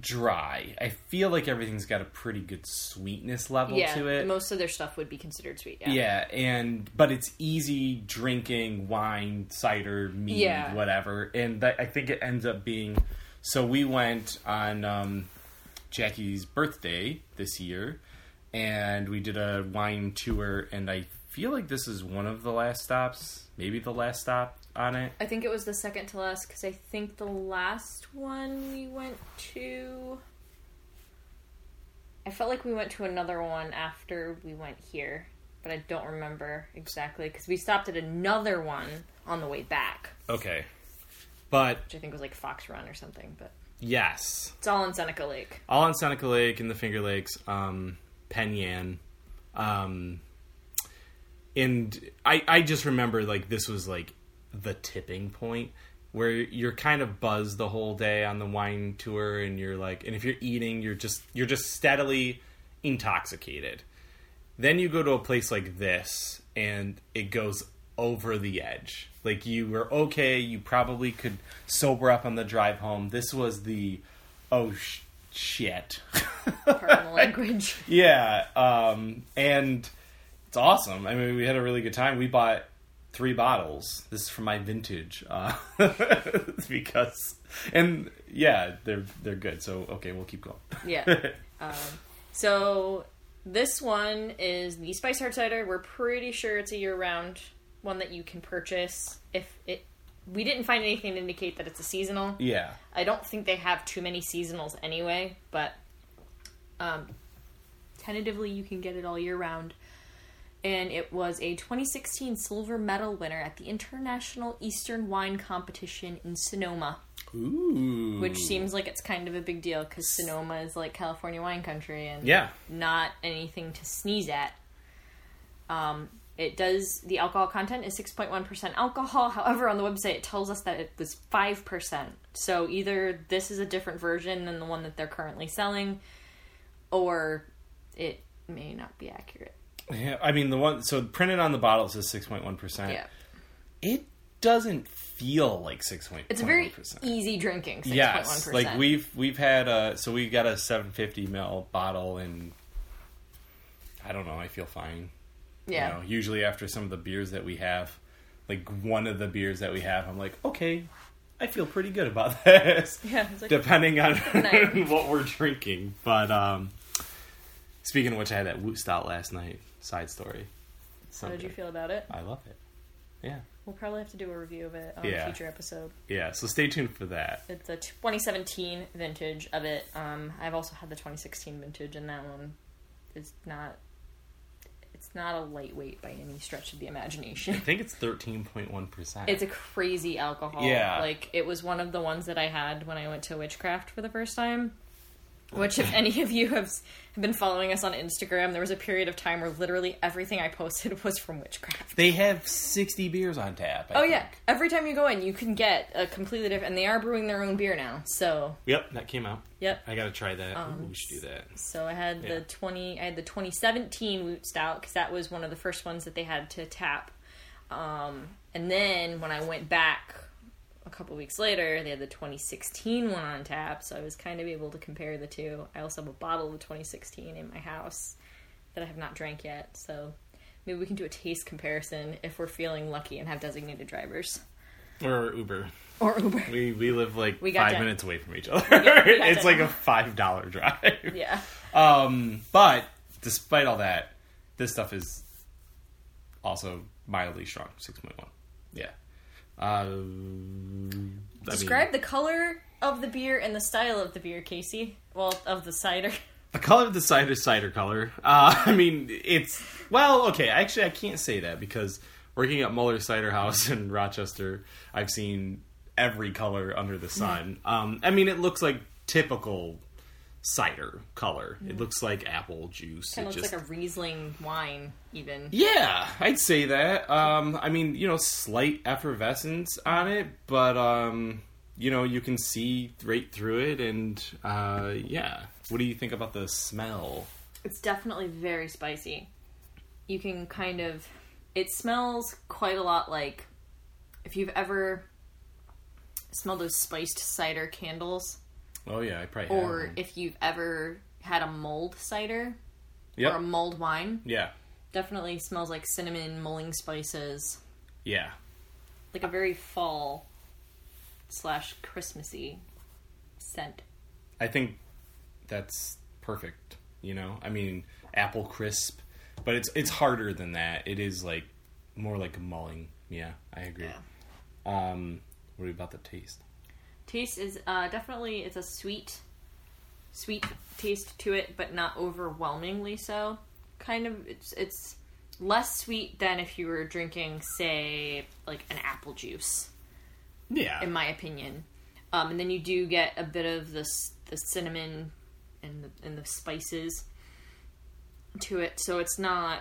[SPEAKER 2] dry. I feel like everything's got a pretty good sweetness level
[SPEAKER 1] Yeah,
[SPEAKER 2] to it.
[SPEAKER 1] most of their stuff would be considered sweet. Yeah,
[SPEAKER 2] yeah, and but it's easy drinking wine, cider, mead,
[SPEAKER 1] Yeah.
[SPEAKER 2] whatever, and that, I think it ends up being. So we went on um, Jackie's birthday this year, and we did a wine tour, and I feel like this is one of the last stops, maybe the last stop on it.
[SPEAKER 1] I think it was the second to last because I think the last one we went to. I felt like we went to another one after we went here, but I don't remember exactly because we stopped at another one on the way back,
[SPEAKER 2] Okay, but
[SPEAKER 1] which I think was like Fox Run or something. But
[SPEAKER 2] yes,
[SPEAKER 1] it's all in Seneca Lake.
[SPEAKER 2] all on Seneca Lake and the Finger Lakes, um, Penn Yan. Um, and I, I just remember like this was like the tipping point where you're kind of buzzed the whole day on the wine tour and you're like and if you're eating you're just you're just steadily intoxicated then you go to a place like this and it goes over the edge like you were okay you probably could sober up on the drive home this was the oh sh- shit.
[SPEAKER 1] Pardon [LAUGHS] language.
[SPEAKER 2] yeah, um, and it's awesome. I mean, we had a really good time. We bought three bottles. This is from my vintage uh, [LAUGHS] because, and yeah, they're they're good. So okay, we'll keep going.
[SPEAKER 1] Yeah. [LAUGHS] Um, so this one is the Spice Hard Cider. We're pretty sure it's a year-round one that you can purchase. If it, we didn't find anything to indicate that it's a seasonal.
[SPEAKER 2] yeah,
[SPEAKER 1] I don't think they have too many seasonals anyway, but um, tentatively you can get it all year round. And it was a 2016 silver medal winner at the International Eastern Wine Competition in Sonoma,
[SPEAKER 2] ooh,
[SPEAKER 1] which seems like it's kind of a big deal because Sonoma is like California wine country and
[SPEAKER 2] yeah,
[SPEAKER 1] not anything to sneeze at. Um, it does the alcohol content is 6.1% alcohol. [LAUGHS] However, on the website it tells us that it was 5%. So either this is a different version than the one that they're currently selling or it may not be accurate.
[SPEAKER 2] Yeah. I mean, the one so printed on the bottle says six point one percent.
[SPEAKER 1] Yeah.
[SPEAKER 2] it doesn't feel like six point.
[SPEAKER 1] It's a very easy drinking 6.1%.
[SPEAKER 2] Yes, like we've we've had a so we've got a 750 ml bottle and I don't know. I feel fine.
[SPEAKER 1] yeah.
[SPEAKER 2] You know, usually after some of the beers that we have, like one of the beers that we have, I'm like, okay, I feel pretty good about [LAUGHS] this. [LAUGHS]
[SPEAKER 1] Yeah, like,
[SPEAKER 2] Depending on [LAUGHS] what we're drinking. But um speaking of which, I had that Woot Stout last night. Side story.
[SPEAKER 1] So how did you feel about it?
[SPEAKER 2] I love it. Yeah.
[SPEAKER 1] We'll probably have to do a review of it on
[SPEAKER 2] Yeah.
[SPEAKER 1] a future episode.
[SPEAKER 2] Yeah. So stay tuned for that.
[SPEAKER 1] It's a 2017 vintage of it. Um, I've also had the 2016 vintage, and that one is not. It's not a lightweight by any stretch of the imagination.
[SPEAKER 2] I think it's 13.1%.
[SPEAKER 1] It's a crazy alcohol.
[SPEAKER 2] Yeah.
[SPEAKER 1] like it was one of the ones that I had when I went to Witchcraft for the first time. Which, if any of you have, have been following us on Instagram, there was a period of time where literally everything I posted [LAUGHS] was from Witchcraft.
[SPEAKER 2] They have 60 beers on tap. I
[SPEAKER 1] Oh yeah, every time you go in, you can get a completely different, and they are brewing their own beer now. So,
[SPEAKER 2] Yep, that came out.
[SPEAKER 1] yep.
[SPEAKER 2] I gotta try that.
[SPEAKER 1] Um,
[SPEAKER 2] Ooh, we should do that.
[SPEAKER 1] So I had
[SPEAKER 2] Yeah.
[SPEAKER 1] the twenty. I had the 2017 Woot Stout because that was one of the first ones that they had to tap. Um, and then when I went back a couple weeks later, they had the 2016 one on tap. So I was kind of able to compare the two. I also have a bottle of the 2016 in my house that I have not drank yet. So maybe we can do a taste comparison if we're feeling lucky and have designated drivers
[SPEAKER 2] Or Uber.
[SPEAKER 1] or Uber.
[SPEAKER 2] We we live like
[SPEAKER 1] We
[SPEAKER 2] five
[SPEAKER 1] to-
[SPEAKER 2] minutes away from each other.
[SPEAKER 1] got- [LAUGHS]
[SPEAKER 2] it's
[SPEAKER 1] to-
[SPEAKER 2] like a five dollar drive.
[SPEAKER 1] Yeah.
[SPEAKER 2] Um, but despite all that, this stuff is also mildly strong. Six point one. Yeah. Uh,
[SPEAKER 1] Describe
[SPEAKER 2] mean,
[SPEAKER 1] the color of the beer and the style of the beer, Casey. Well, of the cider.
[SPEAKER 2] the color of the cider is cider color. Uh, [LAUGHS] I mean, it's well, okay. Actually, I can't say that because working at Muller Cider House [LAUGHS] in Rochester, I've seen every color under the sun. Um, I mean, it looks like typical cider color. It looks like apple juice.
[SPEAKER 1] Kind
[SPEAKER 2] It
[SPEAKER 1] of looks
[SPEAKER 2] just-
[SPEAKER 1] like a Riesling wine, even.
[SPEAKER 2] Yeah, I'd say that. Um, I mean, you know, slight effervescence on it, but um, you know, you can see right through it, and uh, yeah. What do you think about the smell?
[SPEAKER 1] It's definitely very spicy. You can kind of. It smells quite a lot like. If you've ever smelled those spiced cider candles,
[SPEAKER 2] Oh yeah, I probably
[SPEAKER 1] or
[SPEAKER 2] have.
[SPEAKER 1] if you've ever had a mulled cider
[SPEAKER 2] Yep.
[SPEAKER 1] or a mulled wine,
[SPEAKER 2] yeah,
[SPEAKER 1] definitely smells like cinnamon, mulling spices.
[SPEAKER 2] yeah.
[SPEAKER 1] Like a very fall slash Christmassy scent.
[SPEAKER 2] I think that's perfect. You know, I mean, apple crisp, but it's it's harder than that. It is like more like a mulling. Yeah, I agree. Um, what about the taste?
[SPEAKER 1] Taste is uh, definitely it's a sweet, sweet taste to it, but not overwhelmingly so. Kind of it's it's less sweet than if you were drinking, say, like an apple juice,
[SPEAKER 2] Yeah,
[SPEAKER 1] in my opinion. Um, and then you do get a bit of this the cinnamon and the and the spices to it, so it's not.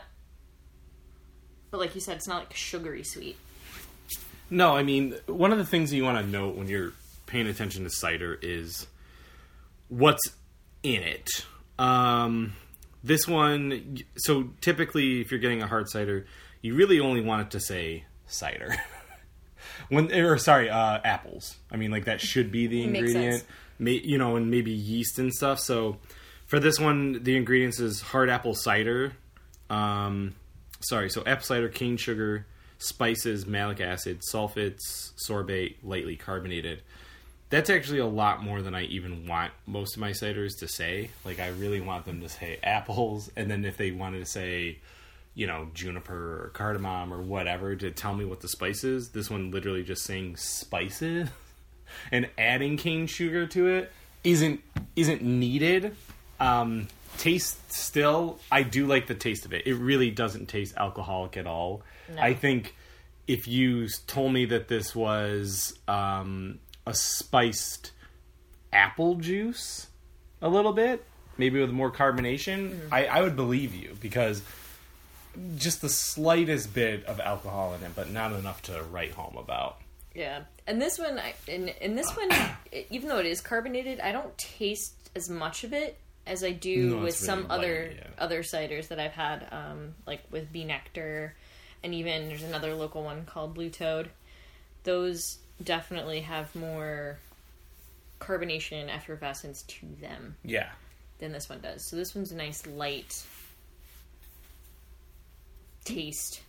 [SPEAKER 1] But like you said, it's not like sugary sweet.
[SPEAKER 2] No, I mean, one of the things that you want to note when you're paying attention to cider is what's in it. Um, this one, so typically, if you're getting a hard cider, you really only want it to say cider. [LAUGHS] when or sorry, uh, apples. I mean, like that should be the ingredient. May, you know, and maybe yeast and stuff. So for this one, the ingredients is hard apple cider. Um, sorry, so apple cider, cane sugar, spices, malic acid, sulfates, sorbate, lightly carbonated. That's actually a lot more than I even want most of my ciders to say. Like, I really want them to say apples, and then if they wanted to say, you know, juniper or cardamom or whatever to tell me what the spice is, this one literally just saying spices [LAUGHS] and adding cane sugar to it isn't isn't needed. Um, taste still, I do like the taste of it. It really doesn't taste alcoholic at all.
[SPEAKER 1] No.
[SPEAKER 2] I think if you told me that this was um, a spiced apple juice, a little bit, maybe with more carbonation, I, I would believe you because just the slightest bit of alcohol in it, but not enough to write home about.
[SPEAKER 1] Yeah, and this one, I, in in this one, [COUGHS] even though it is carbonated, I don't taste as much of it as I do
[SPEAKER 2] No,
[SPEAKER 1] with
[SPEAKER 2] it's
[SPEAKER 1] some
[SPEAKER 2] really
[SPEAKER 1] other
[SPEAKER 2] yeah.
[SPEAKER 1] other ciders that I've had, um, like with B. Nektar, and even there's another local one called Blue Toad. Those definitely have more carbonation and effervescence to them
[SPEAKER 2] Yeah.
[SPEAKER 1] than this one does. So this one's a nice light taste.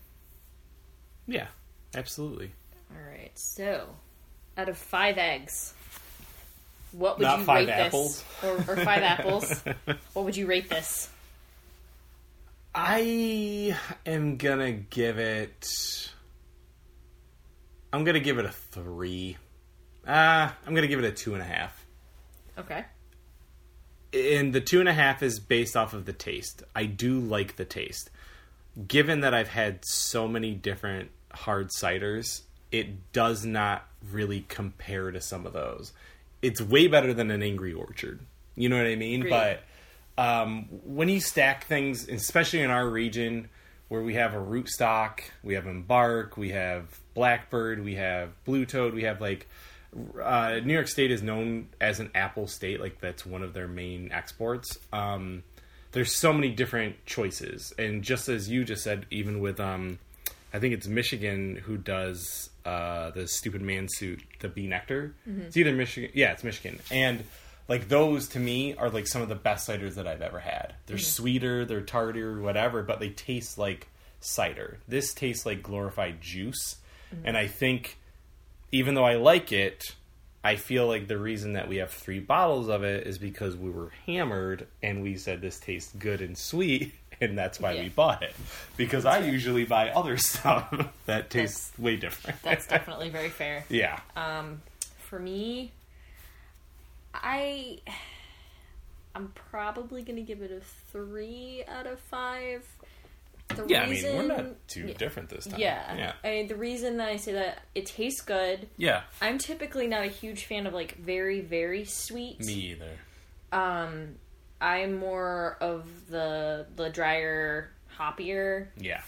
[SPEAKER 2] Yeah, absolutely.
[SPEAKER 1] All right, so out of five eggs, what would
[SPEAKER 2] Not
[SPEAKER 1] you
[SPEAKER 2] five
[SPEAKER 1] rate
[SPEAKER 2] apples.
[SPEAKER 1] this? Or, or five apples? [LAUGHS] What would you rate this?
[SPEAKER 2] I am gonna give it. I'm gonna give it a three. Ah, I'm gonna give it a two and a half.
[SPEAKER 1] Okay.
[SPEAKER 2] And the two and a half is based off of the taste. I do like the taste. Given that I've had so many different hard ciders, it does not really compare to some of those. It's way better than an Angry Orchard. You know what I mean?
[SPEAKER 1] Agreed.
[SPEAKER 2] But um, when you stack things, especially in our region where we have a Rootstock, we have embark, we have blackbird, we have blue toad, we have like uh, New York State is known as an apple state, like that's one of their main exports. Um, there's so many different choices, and just as you just said, even with um, I think it's Michigan who does uh, the stupid man suit, the B. Nektar. It's either Michigan, yeah, it's Michigan, and like those to me are like some of the best ciders that I've ever had. They're sweeter, they're tartar, whatever, but they taste like cider. This tastes like glorified juice, and I think even though I like it, I feel like the reason that we have three bottles of it is because we were hammered and we said this tastes good and sweet, [LAUGHS] and that's why
[SPEAKER 1] Yeah.
[SPEAKER 2] we bought it. Because I usually buy other [LAUGHS] stuff that tastes way different.
[SPEAKER 1] That's definitely very fair. [LAUGHS]
[SPEAKER 2] yeah.
[SPEAKER 1] Um, For me, I I'm probably gonna give it a three out of five. The
[SPEAKER 2] yeah,
[SPEAKER 1] reason,
[SPEAKER 2] I mean, we're not too
[SPEAKER 1] yeah.
[SPEAKER 2] different this time.
[SPEAKER 1] Yeah.
[SPEAKER 2] Yeah.
[SPEAKER 1] I mean, the reason that I say that it tastes good.
[SPEAKER 2] Yeah.
[SPEAKER 1] I'm typically not a huge fan of like very very sweet.
[SPEAKER 2] Me either.
[SPEAKER 1] Um, I'm more of the the drier, hoppier
[SPEAKER 2] Yeah.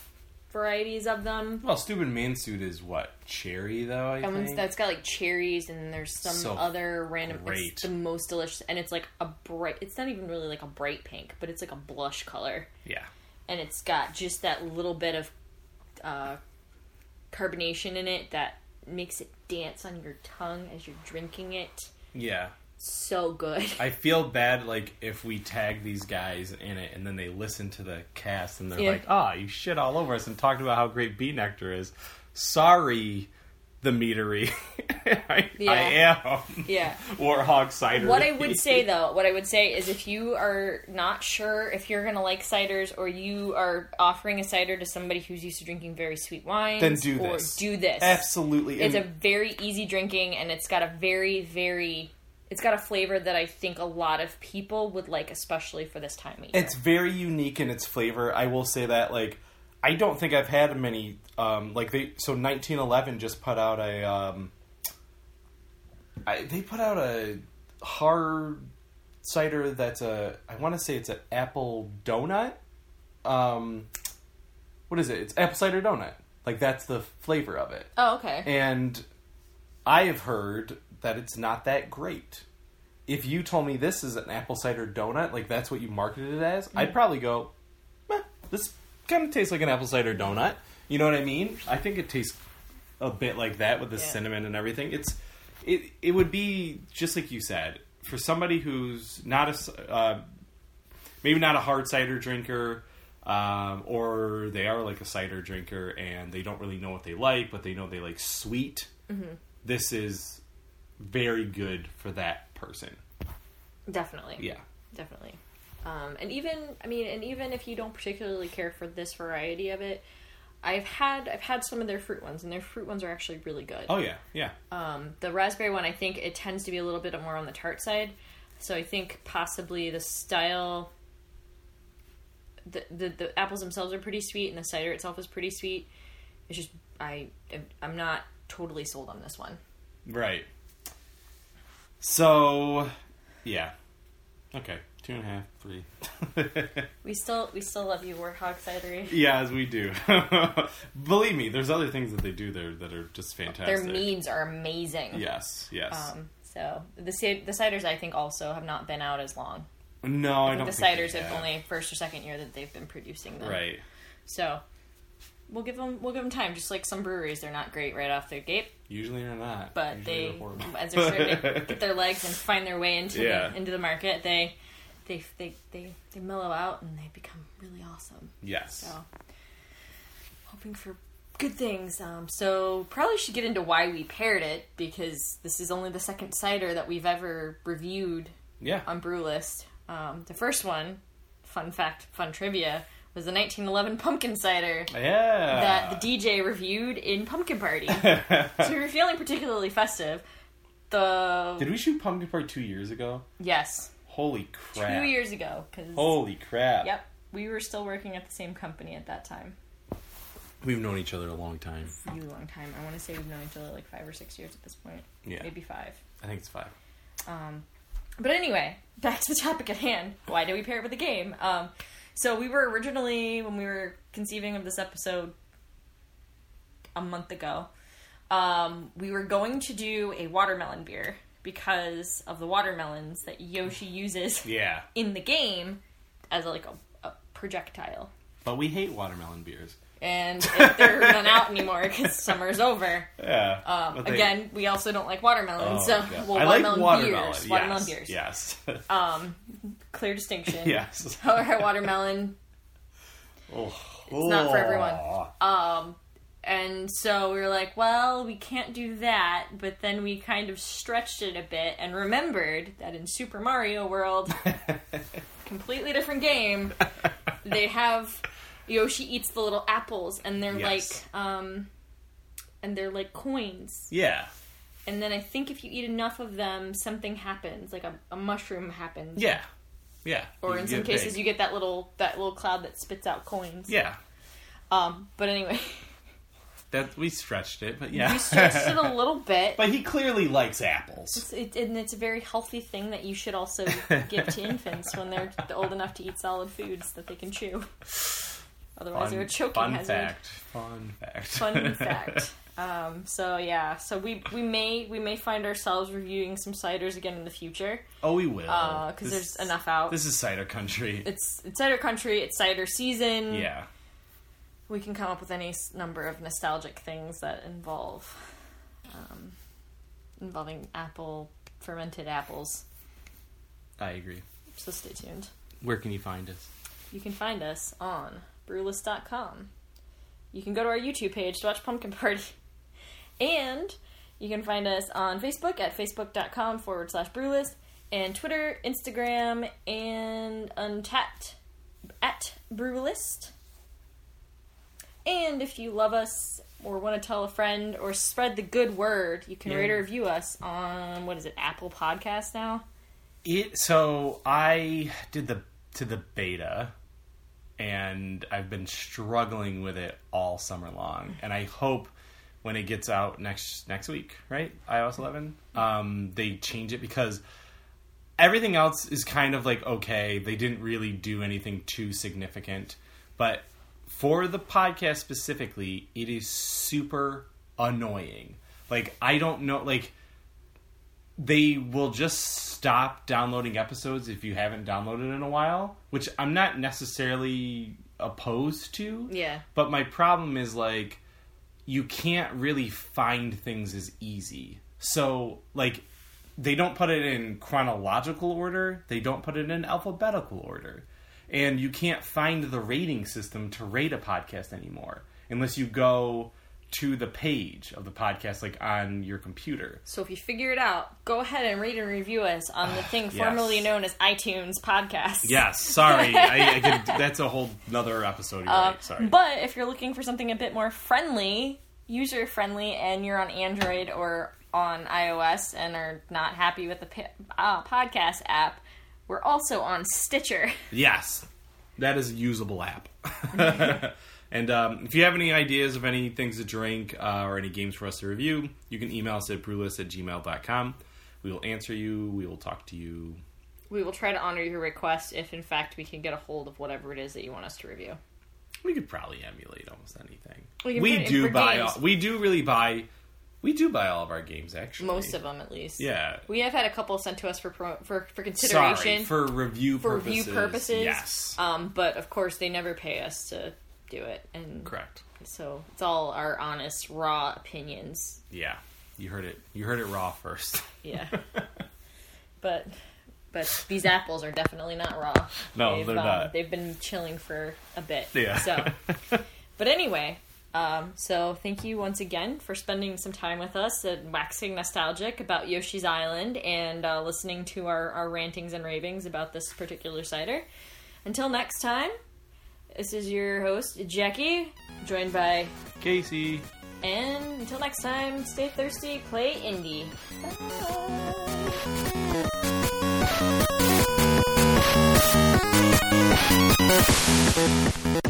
[SPEAKER 1] Varieties of them.
[SPEAKER 2] Well, stupid man suit is what cherry though. I
[SPEAKER 1] That one's
[SPEAKER 2] think.
[SPEAKER 1] that's got like cherries and there's some
[SPEAKER 2] So
[SPEAKER 1] other random.
[SPEAKER 2] great.
[SPEAKER 1] It's the most delicious, and it's like a bright. It's not even really like a bright pink, but it's like a blush color,
[SPEAKER 2] yeah.
[SPEAKER 1] and it's got just that little bit of uh, carbonation in it that makes it dance on your tongue as you're drinking it.
[SPEAKER 2] Yeah.
[SPEAKER 1] So good.
[SPEAKER 2] I feel bad like if we tag these guys in it and then they listen to the cast and they're
[SPEAKER 1] Yeah.
[SPEAKER 2] like, "Ah, you shit all over us and talked about how great B. Nektar is." Sorry, the meadery. [LAUGHS] I,
[SPEAKER 1] Yeah.
[SPEAKER 2] I am.
[SPEAKER 1] Yeah.
[SPEAKER 2] Warhawk cider.
[SPEAKER 1] What I would [LAUGHS] say though, what I would say is if you are not sure if you're gonna like ciders or you are offering a cider to somebody who's used to drinking very sweet wines,
[SPEAKER 2] Then do this.
[SPEAKER 1] do this.
[SPEAKER 2] absolutely.
[SPEAKER 1] It's a very easy drinking and it's got a very, very it's got a flavor that I think a lot of people would like, especially for this time of year.
[SPEAKER 2] It's very unique in its flavor. I will say that. Like, I don't think I've had many. Um, like they so 1911 just put out a. Um, I, they put out a hard cider that's a. I want to say it's an apple donut. Um, what is it? It's apple cider donut. Like that's the flavor of it.
[SPEAKER 1] oh, okay.
[SPEAKER 2] And I have heard that it's not that great. If you told me this is an apple cider donut, like that's what you marketed it as, I'd probably go, eh, this kind of tastes like an apple cider donut. You know what I mean? I think it tastes a bit like that with the
[SPEAKER 1] Yeah.
[SPEAKER 2] cinnamon and everything. It's it it would be just like you said for somebody who's not a uh, maybe not a hard cider drinker. Um, or they are like a cider drinker and they don't really know what they like, but they know they like sweet. This is very good for that person.
[SPEAKER 1] Definitely.
[SPEAKER 2] Yeah.
[SPEAKER 1] Definitely. Um, and even I mean, and even if you don't particularly care for this variety of it, I've had I've had some of their fruit ones, and their fruit ones are actually really good.
[SPEAKER 2] Oh yeah, yeah.
[SPEAKER 1] Um, the raspberry one, I think it tends to be a little bit more on the tart side, so I think possibly the style. The, the the apples themselves are pretty sweet, and the cider itself is pretty sweet. It's just I I'm not totally sold on this one.
[SPEAKER 2] Right. So, yeah. Okay, two and a half, three. [LAUGHS]
[SPEAKER 1] We still we still love you, Warthog Cidery.
[SPEAKER 2] yeah, as we do. [LAUGHS] Believe me, there's other things that they do there that are just fantastic.
[SPEAKER 1] Their meads are amazing.
[SPEAKER 2] Yes, yes.
[SPEAKER 1] Um, so the the ciders I think also have not been out as long.
[SPEAKER 2] no, I,
[SPEAKER 1] I
[SPEAKER 2] don't
[SPEAKER 1] the ciders have only first or second year that they've been producing them.
[SPEAKER 2] Right.
[SPEAKER 1] So we'll give them we'll give them time. Just like some breweries, they're not great right off the gate,
[SPEAKER 2] Usually they're not.
[SPEAKER 1] but
[SPEAKER 2] Usually
[SPEAKER 1] they
[SPEAKER 2] they're
[SPEAKER 1] as they're starting to [LAUGHS] get their legs and find their way into
[SPEAKER 2] Yeah.
[SPEAKER 1] the into the market, they they they they they mellow out and they become really awesome.
[SPEAKER 2] yes.
[SPEAKER 1] So hoping for good things. Um, so probably should get into why we paired it because this is only the second cider that we've ever reviewed
[SPEAKER 2] Yeah.
[SPEAKER 1] on Brew List. Um, the first one, fun fact, fun trivia, was the 1911 pumpkin cider
[SPEAKER 2] yeah.
[SPEAKER 1] that the DJ reviewed in Pumpkin Party. [LAUGHS] so we were feeling particularly festive. The
[SPEAKER 2] Did we shoot Pumpkin Party two years ago?
[SPEAKER 1] yes,
[SPEAKER 2] Holy crap.
[SPEAKER 1] two years ago because
[SPEAKER 2] Holy crap.
[SPEAKER 1] yep, we were still working at the same company at that time.
[SPEAKER 2] We've known each other a long time.
[SPEAKER 1] A long time. I want to say we've known each other like five or six years at this point.
[SPEAKER 2] Yeah.
[SPEAKER 1] maybe five.
[SPEAKER 2] I think it's five.
[SPEAKER 1] Um, but anyway, back to the topic at hand. Why did we pair it with a game? Um, so we were originally, when we were conceiving of this episode a month ago, um, we were going to do a watermelon beer because of the watermelons that Yoshi uses
[SPEAKER 2] Yeah.
[SPEAKER 1] in the game as like a, a projectile.
[SPEAKER 2] But we hate watermelon beers.
[SPEAKER 1] And if they're not out anymore because summer's over.
[SPEAKER 2] Yeah.
[SPEAKER 1] Um,
[SPEAKER 2] they-
[SPEAKER 1] again, we also don't like watermelon,
[SPEAKER 2] Oh,
[SPEAKER 1] so
[SPEAKER 2] God.
[SPEAKER 1] well,
[SPEAKER 2] I like
[SPEAKER 1] watermelon
[SPEAKER 2] watermelon.
[SPEAKER 1] beers. Watermelon
[SPEAKER 2] yes.
[SPEAKER 1] beers.
[SPEAKER 2] Yes. [LAUGHS]
[SPEAKER 1] Um, clear distinction.
[SPEAKER 2] yes. [LAUGHS]
[SPEAKER 1] Watermelon,
[SPEAKER 2] Oh.
[SPEAKER 1] It's not for everyone. um, and so we were like, well, we can't do that. But then we kind of stretched it a bit and remembered that in Super Mario World, [LAUGHS] completely different game, they have Yoshi eats the little apples, and they're
[SPEAKER 2] Yes.
[SPEAKER 1] like, um, and they're like coins.
[SPEAKER 2] yeah.
[SPEAKER 1] And then I think if you eat enough of them, something happens, like a, a mushroom happens.
[SPEAKER 2] Yeah. Yeah.
[SPEAKER 1] Or
[SPEAKER 2] You
[SPEAKER 1] in some
[SPEAKER 2] get
[SPEAKER 1] cases,
[SPEAKER 2] big.
[SPEAKER 1] you get that little that little cloud that spits out coins.
[SPEAKER 2] Yeah.
[SPEAKER 1] Um, but anyway,
[SPEAKER 2] That we stretched it, but yeah.
[SPEAKER 1] we stretched it a [LAUGHS] little bit.
[SPEAKER 2] but he clearly likes apples.
[SPEAKER 1] It's, it, and it's a very healthy thing that you should also [LAUGHS] give to infants when they're old enough to eat solid foods that they can chew. Otherwise, you're a choking
[SPEAKER 2] fun
[SPEAKER 1] hazard.
[SPEAKER 2] fact. Fun fact.
[SPEAKER 1] Fun [LAUGHS] fact. Um, so yeah, so we we may we may find ourselves reviewing some ciders again in the future
[SPEAKER 2] oh, we will.
[SPEAKER 1] because
[SPEAKER 2] This-
[SPEAKER 1] there's enough out.
[SPEAKER 2] This is cider country.
[SPEAKER 1] it's it's cider country. It's cider season.
[SPEAKER 2] yeah.
[SPEAKER 1] we can come up with any number of nostalgic things that involve um, involving apple fermented apples.
[SPEAKER 2] I agree.
[SPEAKER 1] So stay tuned.
[SPEAKER 2] Where can you find us?
[SPEAKER 1] You can find us on brewlist.com. You can go to our YouTube page to watch Pumpkin Party. [LAUGHS] And you can find us on Facebook at facebook.com forward slash brewlist and Twitter, Instagram, and Untappd at brewlist. And if you love us or want to tell a friend or spread the good word, you can
[SPEAKER 2] Yeah.
[SPEAKER 1] rate or review us on what is it, Apple Podcast now?
[SPEAKER 2] It so I did the to the beta and I've been struggling with it all summer long and I hope when it gets out next next week, right? iOS 11, um they change it because everything else is kind of like okay, they didn't really do anything too significant, but for the podcast specifically, it is super annoying. Like I don't know like they will just stop downloading episodes if you haven't downloaded in a while, which I'm not necessarily opposed to.
[SPEAKER 1] Yeah.
[SPEAKER 2] But my problem is like you can't really find things as easy. So, like, they don't put it in chronological order, they don't put it in alphabetical order. And you can't find the rating system to rate a podcast anymore unless you go to the page of the podcast, like on your computer.
[SPEAKER 1] So if you figure it out, go ahead and rate and review us on the [SIGHS] thing
[SPEAKER 2] yes.
[SPEAKER 1] formerly known as iTunes Podcast.
[SPEAKER 2] Yes, sorry, I, I [LAUGHS] could, that's a whole another episode. You're right. Sorry,
[SPEAKER 1] But if you're looking for something a bit more friendly, user friendly, and you're on Android or on iOS and are not happy with the uh, podcast app, we're also on Stitcher.
[SPEAKER 2] Yes, that is a usable app. [LAUGHS] and um, if you have any ideas of any things to drink uh, or any games for us to review, you can email us at brewlist at gmail.com. We will answer you. We will talk to you.
[SPEAKER 1] We will try to honor your request if, in fact, we can get a hold of whatever it is that you want us to review.
[SPEAKER 2] We could probably emulate almost anything.
[SPEAKER 1] We
[SPEAKER 2] We
[SPEAKER 1] put it in
[SPEAKER 2] do buy. All, we do really buy. We do buy all of our games actually.
[SPEAKER 1] Most of them, at least.
[SPEAKER 2] Yeah.
[SPEAKER 1] We have had a couple sent to us for pro- for, for
[SPEAKER 2] Sorry
[SPEAKER 1] consideration.
[SPEAKER 2] for review
[SPEAKER 1] for
[SPEAKER 2] purposes.
[SPEAKER 1] review purposes.
[SPEAKER 2] Yes.
[SPEAKER 1] Um, but of course, they never pay us to do it, and
[SPEAKER 2] Correct.
[SPEAKER 1] so it's all our honest, raw opinions.
[SPEAKER 2] Yeah. You heard it. You heard it raw first.
[SPEAKER 1] Yeah. [LAUGHS] but but these apples are definitely not raw.
[SPEAKER 2] No,
[SPEAKER 1] they've,
[SPEAKER 2] they're
[SPEAKER 1] um,
[SPEAKER 2] not.
[SPEAKER 1] They've been chilling for a bit.
[SPEAKER 2] Yeah.
[SPEAKER 1] So, [LAUGHS] but anyway. Um, so thank you once again for spending some time with us and waxing nostalgic about Yoshi's Island and uh, listening to our, our rantings and ravings about this particular cider. Until next time, this is your host Jackie, joined by
[SPEAKER 2] Casey.
[SPEAKER 1] and until next time, stay thirsty, play indie. Bye.